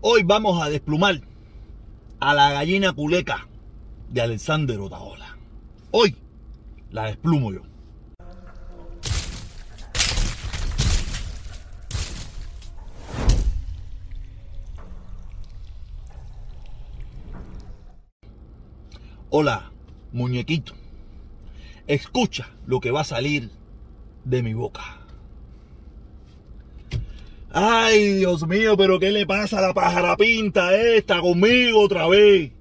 Hoy vamos a desplumar a la gallina culeca de Alexander Otaola. Hoy la desplumo yo. Hola, muñequito. Escucha lo que va a salir de mi boca. Ay, Dios mío, pero ¿qué le pasa a la pájara pinta esta conmigo otra vez?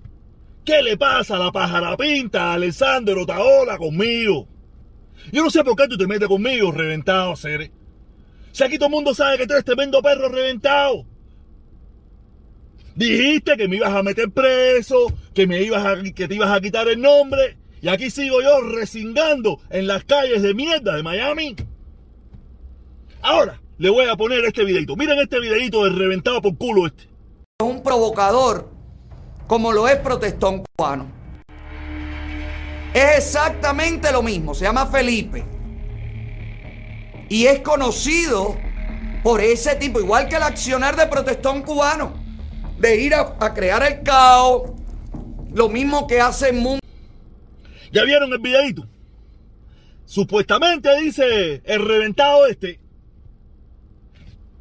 ¿Qué le pasa a la pájara pinta, Alessandro Taola conmigo? Yo no sé por qué tú te metes conmigo, reventado, ser. Si aquí todo el mundo sabe que tú eres tremendo perro reventado. Dijiste que me ibas a meter preso, que me ibas a, que te ibas a quitar el nombre. Y aquí sigo yo resingando en las calles de mierda de Miami. Ahora le voy a poner este videito. Miren este videito de reventado por culo este. Es un provocador, como lo es protestón cubano. Es exactamente lo mismo. Se llama Felipe. Y es conocido por ese tipo, igual que el accionar de protestón cubano de ir a, crear el caos, lo mismo que hace el mundo. ¿Ya vieron el videito? Supuestamente dice el reventado este.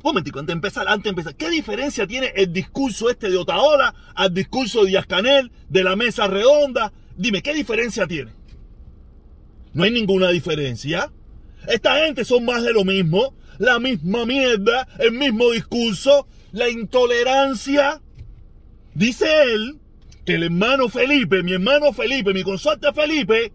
Un momentico, antes de empezar, antes de empezar, ¿qué diferencia tiene el discurso este de Otaola al discurso de Díaz Canel, de la mesa redonda? Dime, ¿qué diferencia tiene? No hay ninguna diferencia. Esta gente son más de lo mismo, la misma mierda, el mismo discurso, la intolerancia Dice él que el hermano Felipe, mi hermano Felipe, mi consorte Felipe,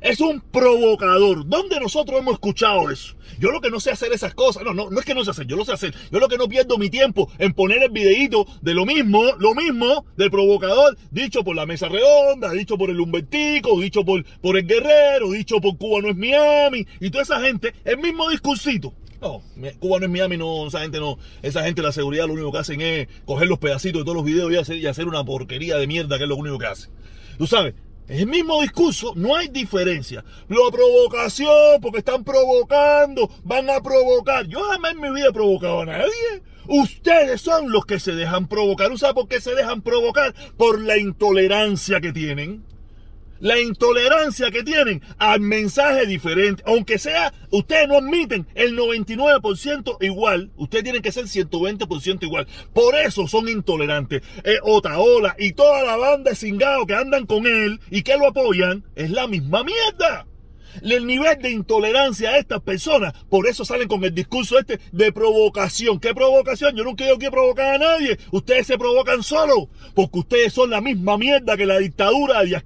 es un provocador. ¿Dónde nosotros hemos escuchado eso? Yo lo que no sé hacer esas cosas, no, no, no es que no sé hacer, yo lo sé hacer. Yo lo que no pierdo mi tiempo en poner el videíto de lo mismo, lo mismo del provocador, dicho por la mesa redonda, dicho por el Humbertico, dicho por, por el Guerrero, dicho por Cuba no es Miami, y toda esa gente, el mismo discursito. No, Cuba no es Miami, no, esa gente no. Esa gente la seguridad lo único que hacen es coger los pedacitos de todos los videos y hacer, y hacer una porquería de mierda, que es lo único que hacen. Tú sabes, es el mismo discurso, no hay diferencia. La provocación, porque están provocando, van a provocar. Yo jamás en mi vida he provocado a nadie. Ustedes son los que se dejan provocar. ¿Sabes por qué se dejan provocar? Por la intolerancia que tienen la intolerancia que tienen al mensaje diferente. Aunque sea, ustedes no admiten el 99% igual, ustedes tienen que ser 120% igual. Por eso son intolerantes. Eh, Otaola y toda la banda de cingado que andan con él y que lo apoyan, es la misma mierda el nivel de intolerancia a estas personas. Por eso salen con el discurso este de provocación. ¿Qué provocación? Yo nunca digo que provocar a nadie. Ustedes se provocan solo. Porque ustedes son la misma mierda que la dictadura de Díaz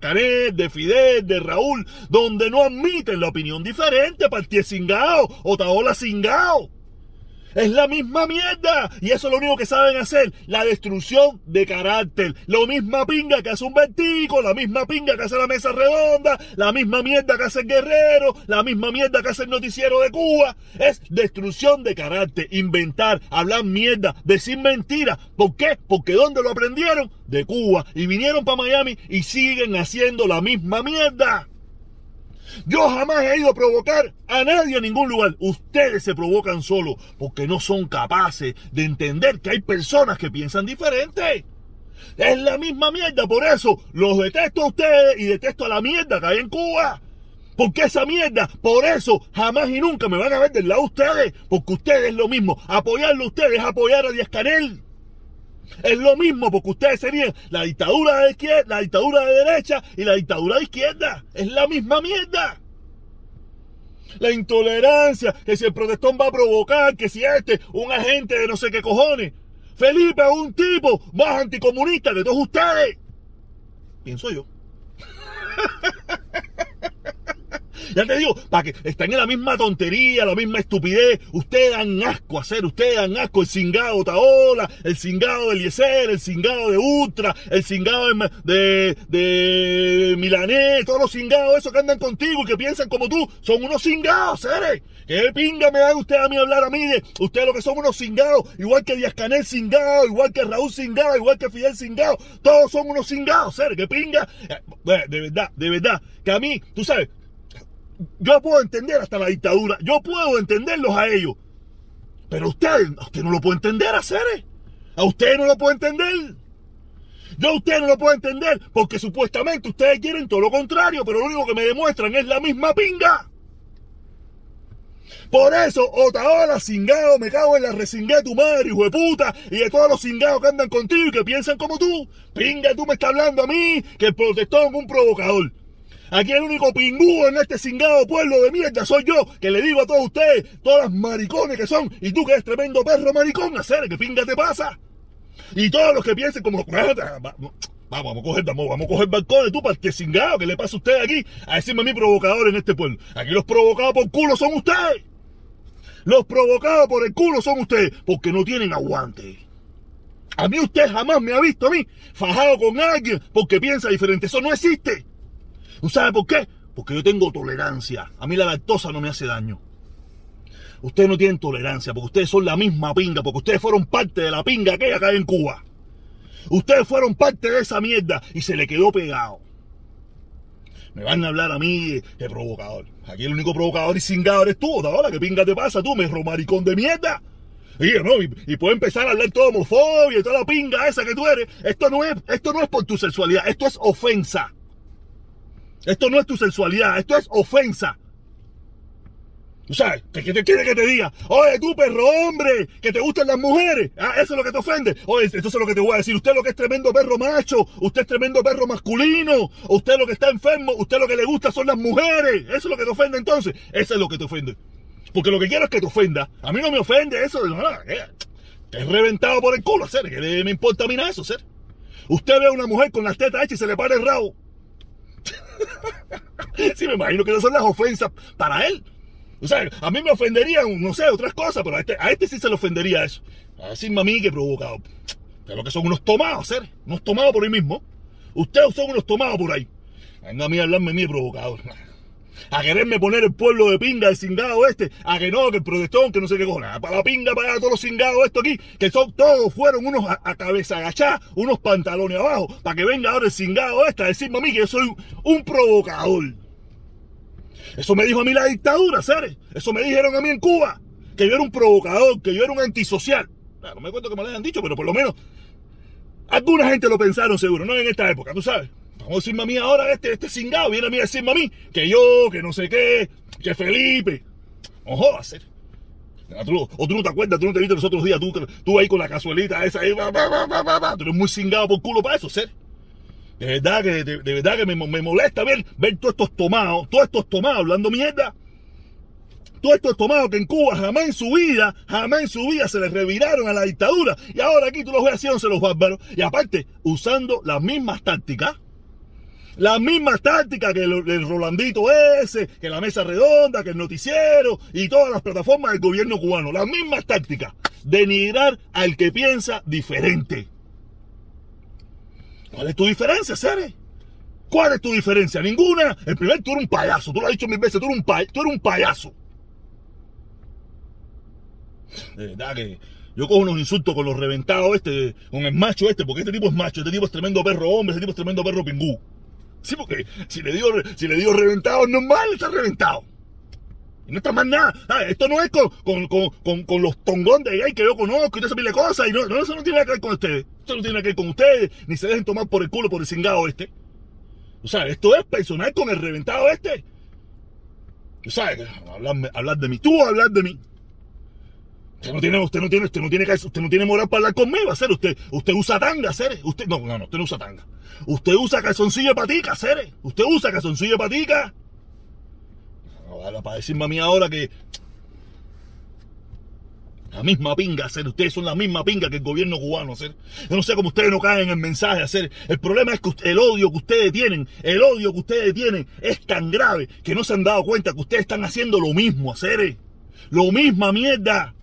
de Fidel, de Raúl, donde no admiten la opinión diferente. Partido cingao o taola cingao. Es la misma mierda. Y eso es lo único que saben hacer. La destrucción de carácter. Lo misma pinga que hace un vertigo, la misma pinga que hace la mesa redonda, la misma mierda que hace el guerrero, la misma mierda que hace el noticiero de Cuba. Es destrucción de carácter. Inventar, hablar mierda, decir mentiras. ¿Por qué? Porque ¿dónde lo aprendieron? De Cuba. Y vinieron para Miami y siguen haciendo la misma mierda. Yo jamás he ido a provocar a nadie en ningún lugar. Ustedes se provocan solo porque no son capaces de entender que hay personas que piensan diferente. Es la misma mierda, por eso los detesto a ustedes y detesto a la mierda que hay en Cuba. Porque esa mierda, por eso jamás y nunca me van a ver del lado de ustedes. Porque ustedes es lo mismo. Apoyarlo a ustedes es apoyar a Díaz Canel. Es lo mismo porque ustedes serían la dictadura de izquierda, la dictadura de derecha y la dictadura de izquierda. Es la misma mierda. La intolerancia, que si el protestón va a provocar, que si este, un agente de no sé qué cojones. Felipe es un tipo más anticomunista que todos ustedes. Pienso yo. Ya te digo, para que estén en la misma tontería, la misma estupidez. Ustedes dan asco hacer, ustedes dan asco el cingado Taola, el cingado de Eliezer, el cingado de Ultra, el cingado de, de, Milanés, todos los cingados esos que andan contigo y que piensan como tú, son unos cingados, seres. ¿Qué pinga me da usted a mí hablar a mí de ustedes lo que son unos cingados? Igual que Díaz Canel cingado, igual que Raúl cingado, igual que Fidel cingado. Todos son unos cingados, seres. ¿Qué pinga? Eh, de verdad, de verdad. Que a mí, tú sabes, yo puedo entender hasta la dictadura, yo puedo entenderlos a ellos. Pero usted, usted no lo puede entender, hacer. A usted no lo puedo entender. Yo a usted no lo puedo entender porque supuestamente ustedes quieren todo lo contrario, pero lo único que me demuestran es la misma pinga. Por eso, Otaola, cingado, me cago en la resingué de tu madre, hijo de puta, y de todos los cingados que andan contigo y que piensan como tú. Pinga, tú me estás hablando a mí que el protestón es un provocador. Aquí el único pingú en este cingado pueblo de mierda soy yo, que le digo a todos ustedes, todas las maricones que son, y tú que eres tremendo perro maricón, hacer, ¿qué pinga te pasa? Y todos los que piensen como, vamos, vamos a coger, vamos, vamos a coger balcones, tú, para que cingado, que le pasa a usted aquí a decirme a mí provocador en este pueblo. Aquí los provocados por culo son ustedes. Los provocados por el culo son ustedes, porque no tienen aguante. A mí usted jamás me ha visto a mí fajado con alguien porque piensa diferente. Eso no existe. ¿Usted sabe por qué? Porque yo tengo tolerancia. A mí la lactosa no me hace daño. Ustedes no tienen tolerancia porque ustedes son la misma pinga, porque ustedes fueron parte de la pinga que hay acá en Cuba. Ustedes fueron parte de esa mierda y se le quedó pegado. Me van a hablar a mí de provocador. Aquí el único provocador y cingado eres tú. Ahora, ¿qué pinga te pasa tú, me romaricón de mierda? Y, no, y, puede empezar a hablar todo homofobia y toda la pinga esa que tú eres. Esto no, es, esto no es por tu sexualidad, esto es ofensa. Esto no es tu sexualidad, esto es ofensa. ¿Tú sabes? ¿Qué, te quiere que te diga? Oye, tú, perro hombre, que te gustan las mujeres. Ah, eso es lo que te ofende. Oye, esto es lo que te voy a decir. Usted lo que es tremendo perro macho, usted es tremendo perro masculino, usted lo que está enfermo, usted lo que le gusta son las mujeres. Eso es lo que te ofende entonces. Eso es lo que te ofende. Porque lo que quiero es que te ofenda. A mí no me ofende eso. No, te he reventado por el culo, hacer. ¿Qué me importa a mí nada eso, ser? Usted ve a una mujer con las tetas hechas y se le para el rabo. sí, me imagino que esas son las ofensas para él. O sea, a mí me ofenderían, no sé, otras cosas, pero a este, este sí se le ofendería eso. A decirme a mí que provocado. De lo que son unos tomados, ser. Unos tomados por ahí mismo. Ustedes son unos tomados por ahí. Venga a mí a hablarme mí provocador. A quererme poner el pueblo de pinga, el cingado este, a que no, que el protestón, que no sé qué cosa. Para la pinga, para todos los cingados esto aquí, que son todos fueron unos a, cabeza agachada, unos pantalones abajo, para que venga ahora el cingado este a decirme a mí que yo soy un provocador. Eso me dijo a mí la dictadura, ¿sabes? Eso me dijeron a mí en Cuba. Que yo era un provocador, que yo era un antisocial. no me cuento que me lo hayan dicho, pero por lo menos alguna gente lo pensaron seguro, no en esta época, tú sabes. Vamos decirme a mí ahora, este, este cingado viene a mí a decirme a mí que yo, que no sé qué, que Felipe. Ojo, a ser. O tú no te acuerdas, tú no te viste los otros días, tú, tú ahí con la casualita esa ahí, tú eres muy cingado por culo para eso, ser. De verdad que, de, verdad que me, molesta ver, ver todos estos tomados, todos estos tomados hablando mierda. Todos estos tomados que en Cuba jamás en su vida, jamás en su vida se les reviraron a la dictadura. Y ahora aquí tú los ves haciéndose los bárbaros. Y aparte, usando las mismas tácticas. Las mismas tácticas que el, Rolandito ese, que la mesa redonda, que el noticiero y todas las plataformas del gobierno cubano. Las mismas tácticas. Denigrar al que piensa diferente. ¿Cuál es tu diferencia, Sere? ¿Cuál es tu diferencia? Ninguna. El primer, tú eres un payaso. Tú lo has dicho mil veces, tú eres un, tú eres un payaso. De verdad que yo cojo unos insultos con los reventados este, con el macho este, porque este tipo es macho, este tipo es tremendo perro hombre, este tipo es tremendo perro pingú. Sí, porque si le digo, si le digo reventado, normal, está reventado. Y no está más nada. Ah, esto no es con, con, los tongón de gay que yo conozco y toda esa cosas. Y no, no, eso no tiene nada que ver con ustedes. Esto no tiene nada que ver con ustedes. Ni se dejen tomar por el culo por el cingado este. O sea, esto es personal con el reventado este. Tú sabes, hablar, hablar de mí. Tú hablar de mí. Usted no tiene, usted no tiene, usted no tiene, usted no tiene moral para hablar conmigo, hacer. Usted, usted usa tanga, hacer. Usted, no, no, no, usted no usa tanga. Usted usa calzoncillo de patica, hacer. Usted usa calzoncillo de patica para decirme a mí ahora que la misma pinga, hacer. Ustedes son la misma pinga que el gobierno cubano, hacer. Yo no sé cómo ustedes no caen en el mensaje, hacer. El problema es que el odio que ustedes tienen, el odio que ustedes tienen es tan grave que no se han dado cuenta que ustedes están haciendo lo mismo, hacer. Lo misma mierda.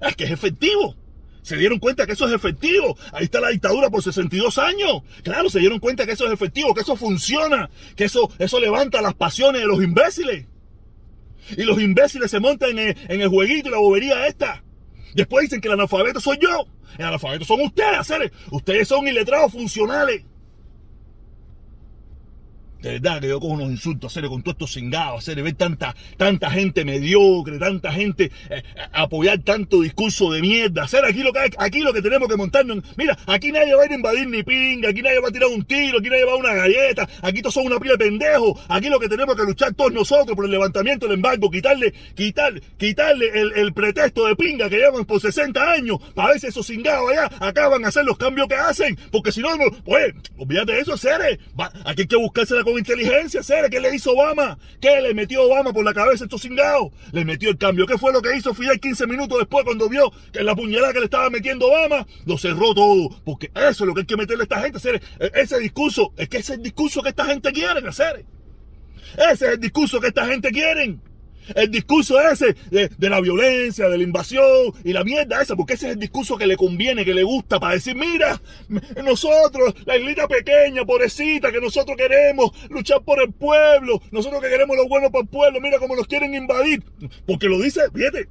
Es que es efectivo. Se dieron cuenta que eso es efectivo. Ahí está la dictadura por 62 años. Claro, se dieron cuenta que eso es efectivo, que eso funciona, que eso, eso levanta las pasiones de los imbéciles. Y los imbéciles se montan en el, jueguito y la bobería esta. Después dicen que el analfabeto soy yo. El analfabeto son ustedes. Ustedes son iletrados funcionales. De verdad que yo cojo unos insultos, hacer con todos estos cingados, hacer ver tanta, tanta gente mediocre, tanta gente eh, apoyar tanto discurso de mierda, hacer aquí lo que hay, aquí lo que tenemos que montarnos. Mira, aquí nadie va a ir a invadir ni pinga, aquí nadie va a tirar un tiro, aquí nadie va a una galleta, aquí todos son una pila de pendejos, aquí lo que tenemos que luchar todos nosotros por el levantamiento del embargo, quitarle, quitarle, quitarle el, el pretexto de pinga que llevan por 60 años, para ver si esos cingados allá acaban a hacer los cambios que hacen, porque si no, pues, olvídate de eso, Cere, aquí hay que buscarse la con inteligencia, Cere. ¿Qué le hizo Obama? ¿Qué le metió Obama por la cabeza estos cingados? Le metió el cambio. ¿Qué fue lo que hizo Fidel 15 minutos después cuando vio que la puñalada que le estaba metiendo Obama lo cerró todo? Porque eso es lo que hay que meterle a esta gente, Cere. E, ese discurso, es que ese es el discurso que esta gente quiere hacer. Ese es el discurso que esta gente quiere. El discurso ese de, la violencia, de la invasión y la mierda esa, porque ese es el discurso que le conviene, que le gusta, para decir, mira, nosotros, la islita pequeña, pobrecita, que nosotros queremos luchar por el pueblo, nosotros que queremos lo bueno para el pueblo, mira cómo nos quieren invadir. Porque lo dice, fíjate,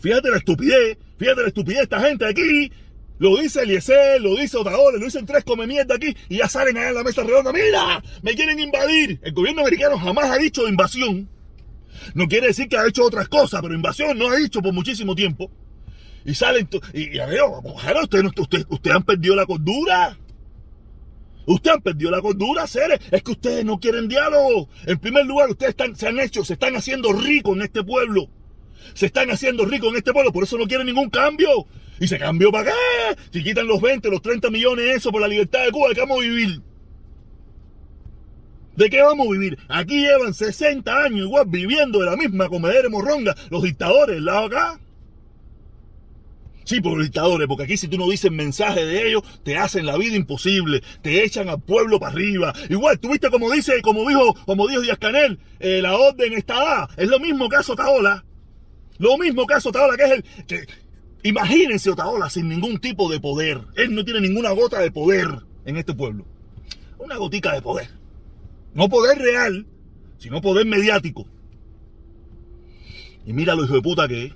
fíjate la estupidez, fíjate la estupidez de esta gente aquí, lo dice Eliezer, lo dice Otaola, lo dicen tres come mierda aquí y ya salen allá en la mesa redonda. Mira, me quieren invadir. El gobierno americano jamás ha dicho invasión. No quiere decir que ha hecho otras cosas, pero invasión no ha hecho por muchísimo tiempo. Y salen. Y, a ver, ustedes usted, usted han perdido la cordura. Ustedes han perdido la cordura, seres. Es que ustedes no quieren diálogo. En primer lugar, ustedes están, se han hecho, se están haciendo ricos en este pueblo. Se están haciendo ricos en este pueblo, por eso no quieren ningún cambio. Y se cambió para qué? Si quitan los 20, los 30 millones, eso por la libertad de Cuba, ¿de qué vamos a vivir? ¿De qué vamos a vivir? Aquí llevan 60 años igual viviendo de la misma comedera morronga los dictadores, lado acá. Sí, por los dictadores, porque aquí si tú no dices mensaje de ellos, te hacen la vida imposible, te echan al pueblo para arriba. Igual, tú viste como dice, como dijo, como dijo Díaz Canel, eh, la orden está dada. Es lo mismo que hace Otaola. Lo mismo que hace Otaola, que es el. Que, imagínense Otaola sin ningún tipo de poder. Él no tiene ninguna gota de poder en este pueblo. Una gotica de poder. No poder real, sino poder mediático. Y mira lo hijo de puta que es.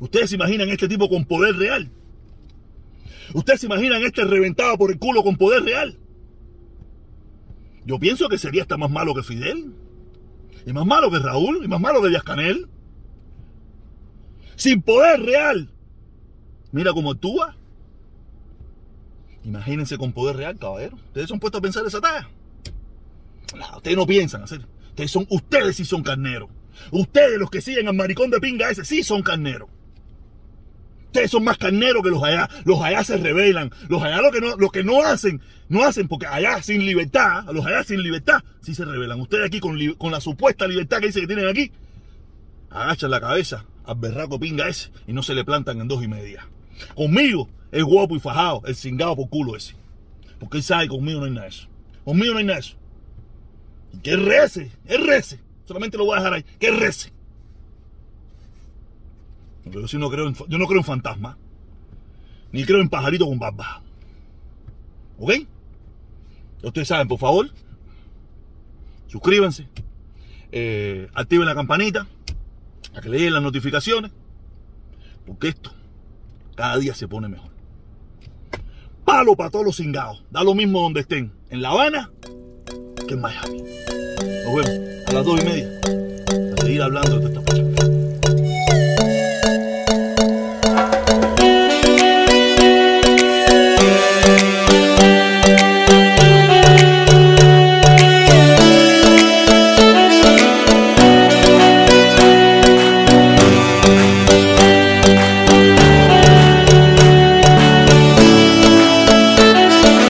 Ustedes se imaginan este tipo con poder real. Ustedes se imaginan este reventado por el culo con poder real. Yo pienso que sería hasta más malo que Fidel. Y más malo que Raúl. Y más malo que Díaz Canel. Sin poder real. Mira cómo actúa. Imagínense con poder real, caballero. Ustedes son puestos a pensar esa talla ustedes no piensan hacer. Ustedes son, ustedes sí son carneros. Ustedes los que siguen al maricón de pinga ese sí son carneros. Ustedes son más carneros que los allá. Los allá se rebelan. Los allá lo que no, lo que no hacen, no hacen porque allá sin libertad, los allá sin libertad, sí se rebelan. Ustedes aquí con, con la supuesta libertad que dicen que tienen aquí, agachan la cabeza al berraco pinga ese y no se le plantan en dos y media. Conmigo es guapo y fajado, el cingado por culo ese. Porque él sabe que conmigo no hay nada de eso. Conmigo no hay nada de eso. Que rece, es rece. Solamente lo voy a dejar ahí. Que rece. Yo, sí no creo en, yo no creo en fantasmas. Ni creo en pajaritos con barba. ¿Ok? Ustedes saben, por favor, suscríbanse, eh, activen la campanita, a que le den las notificaciones, porque esto cada día se pone mejor. Palo para todos los cingados, da lo mismo donde estén, en La Habana que en Miami. Nos vemos a las dos y media. A seguir hablando de esta